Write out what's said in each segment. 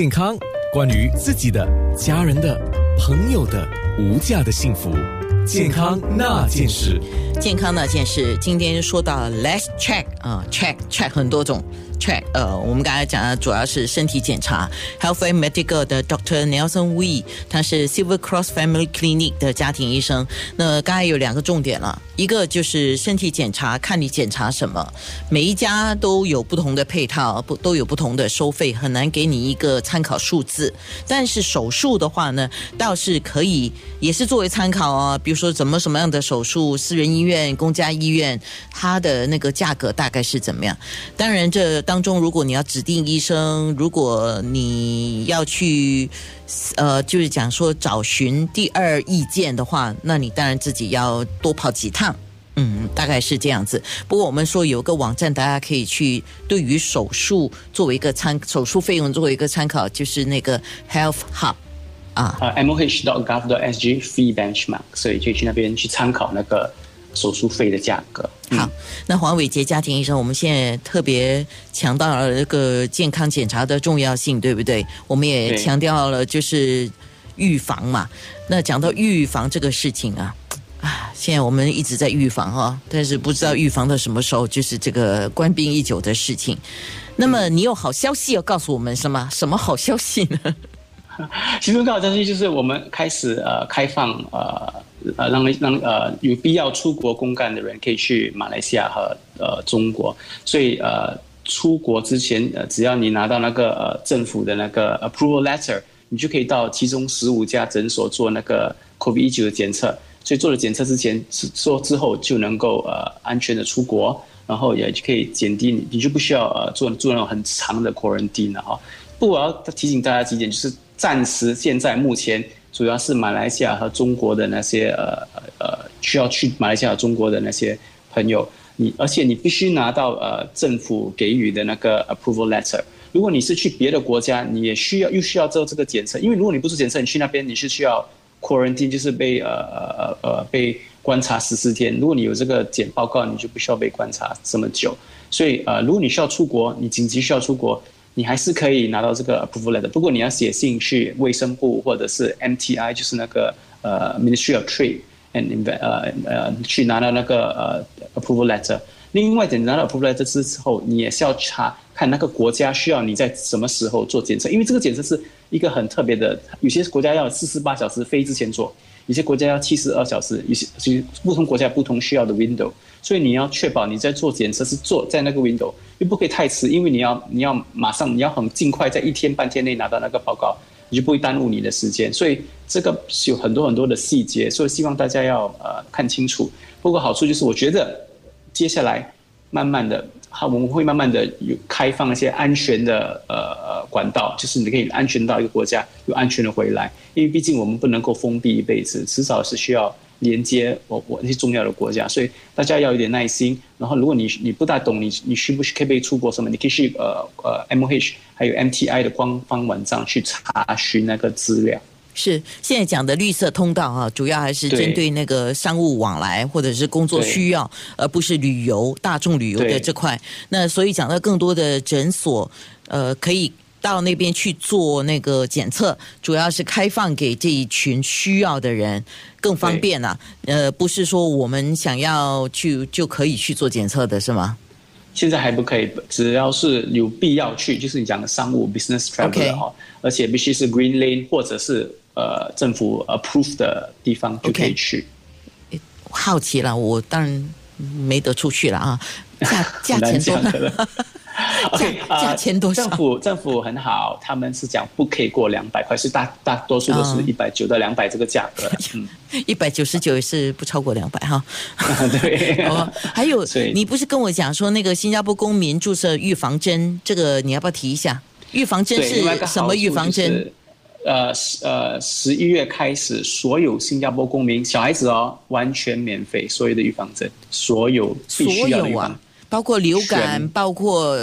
健康，关于自己的、家人的、朋友的无价的幸福，健康那件事。健康那件事，今天说到 Let's check 啊，check check 很多种 check，呃，我们刚才讲的主要是身体检查。Health and Medical 的 Doctor Nelson Wee，他是 Silver Cross Family Clinic 的家庭医生。那刚才有两个重点了，一个就是身体检查，看你检查什么，每一家都有不同的配套，不都有不同的收费，很难给你一个参考数字。但是手术的话呢，倒是可以，也是作为参考啊。比如说怎么什么样的手术，私人医院、公家医院，它的那个价格大概是怎么样？当然，这当中如果你要指定医生，如果你要去，呃，就是讲说找寻第二意见的话，那你当然自己要多跑几趟。嗯，大概是这样子。不过我们说有个网站，大家可以去对于手术作为一个参手术费用作为一个参考，就是那个 Health Hub 啊。呃，moh.gov.sg fee benchmark，所以可以去那边去参考那个手术费的价格。好，那黄伟杰家庭医生，我们现在特别强调了这个健康检查的重要性，对不对？我们也强调了就是预防嘛。那讲到预防这个事情啊。啊，现在我们一直在预防哈，但是不知道预防到什么时候，就是这个官兵已久的事情。那么你有好消息要告诉我们是吗？什么好消息呢？其实好消息就是我们开始呃开放呃呃让让呃有必要出国公干的人可以去马来西亚和呃中国，所以呃出国之前呃只要你拿到那个呃政府的那个 approval letter，你就可以到其中十五家诊所做那个 COVID 一九的检测。所以做了检测之前做之后就能够呃安全的出国，然后也可以减低你你就不需要呃做做那种很长的 quarantine 了哈。不过我要提醒大家几点，就是暂时现在目前主要是马来西亚和中国的那些呃呃需要去马来西亚、中国的那些朋友，你而且你必须拿到呃政府给予的那个 approval letter。如果你是去别的国家，你也需要又需要做这个检测，因为如果你不做检测，你去那边你是需要 quarantine，就是被呃呃呃被观察十四天。如果你有这个检报告，你就不需要被观察这么久。所以呃，如果你需要出国，你紧急需要出国。你还是可以拿到这个 approval letter，不过你要写信去卫生部或者是 MTI，就是那个呃 Ministry of Trade and Inve 呃呃去拿到那个呃 approval letter。另外，等拿到 approval letter 之后，你也是要查看那个国家需要你在什么时候做检测，因为这个检测是一个很特别的，有些国家要四十八小时飞之前做，有些国家要七十二小时，有些所以不同国家不同需要的 window。所以你要确保你在做检测是做在那个 window，又不可以太迟，因为你要你要马上你要很尽快在一天半天内拿到那个报告，你就不会耽误你的时间。所以这个是有很多很多的细节，所以希望大家要呃看清楚。不过好处就是我觉得接下来慢慢的，好我们会慢慢的有开放一些安全的呃管道，就是你可以安全到一个国家，又安全的回来。因为毕竟我们不能够封闭一辈子，迟早是需要。连接我我那些重要的国家，所以大家要有点耐心。然后，如果你你不大懂，你你需不需可不可以出国什么？你可以去呃呃 M H 还有 M T I 的官方网站去查询那个资料。是现在讲的绿色通道啊，主要还是针对那个商务往来或者是工作需要，而不是旅游大众旅游的这块。那所以讲到更多的诊所，呃，可以。到那边去做那个检测，主要是开放给这一群需要的人更方便啊。呃，不是说我们想要去就可以去做检测的是吗？现在还不可以，只要是有必要去，就是你讲的商务 business travel 哈，而且必须是 green lane 或者是呃政府 approve 的地方就可以去。好奇了，我当然没得出去了啊，价 价钱多少？OK，价钱多少？政府政府很好，他们是讲不可以过两百块，是大大多数都是一百九到两百这个价格。嗯，一百九十九也是不超过两百哈。对。哦，还有，你不是跟我讲说那个新加坡公民注射预防针，这个你要不要提一下？预防针是什么预防针？呃呃，十一月开始，所有新加坡公民小孩子哦，完全免费，所有的预防针，所有必须要的预防。包括流感，包括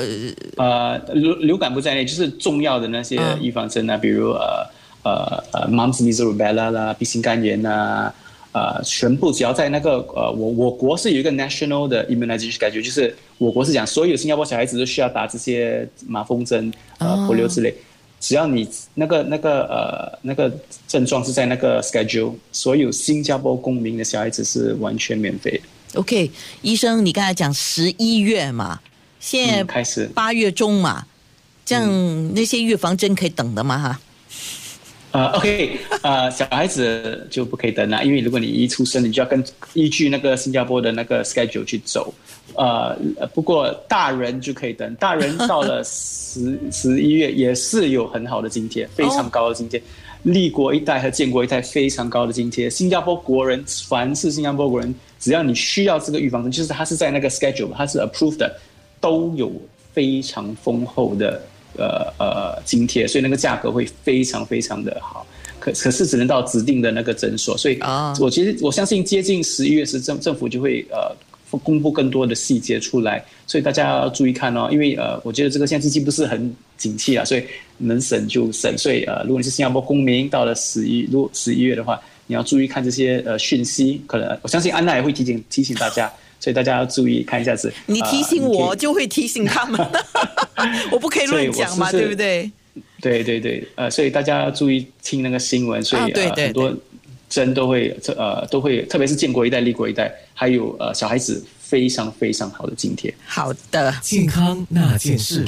呃流流感不在内，就是重要的那些预防针啊，比如呃呃呃 mumps measles rubella 啦，鼻型肝炎呐，呃全部只要在那个呃我我国是有一个 national 的 immunization 感觉，就是我国是讲所有新加坡小孩子都需要打这些麻风针呃 polio 之类。只要你那个那个呃那个症状是在那个 schedule，所有新加坡公民的小孩子是完全免费的。OK，医生，你刚才讲十一月嘛，现在嗯开始八月中嘛，这样那些预防针可以等的吗？哈，呃，OK，呃，小孩子就不可以等了，因为如果你一出生，你就要跟依据那个新加坡的那个 schedule 去走。呃，不过大人就可以等，大人到了 十十一月也是有很好的津贴，非常高的津贴。立国一代和建国一代非常高的津贴。新加坡国人，凡是新加坡国人，只要你需要这个预防针，就是它是在那个 schedule，它是 approved 的，都有非常丰厚的呃呃津贴，所以那个价格会非常非常的好。可可是只能到指定的那个诊所，所以啊我其实我相信接近十一月时政政府就会呃公布更多的细节出来，所以大家要注意看哦，因为呃我觉得这个现在经济不是很景气啊，所以能省就省，所以呃如果你是新加坡公民，到了十一如果十一月的话，你要注意看这些呃讯息，可能我相信安娜也会提醒提醒大家，所以大家要注意看一下子。你提醒我就会提醒他们，我不可以乱讲嘛，对不对？对对对，呃，所以大家要注意听那个新闻，所以、啊对对呃、很多针都会呃都会，特别是建国一代、立国一代，还有呃小孩子非常非常好的津贴。好的。健康那件事。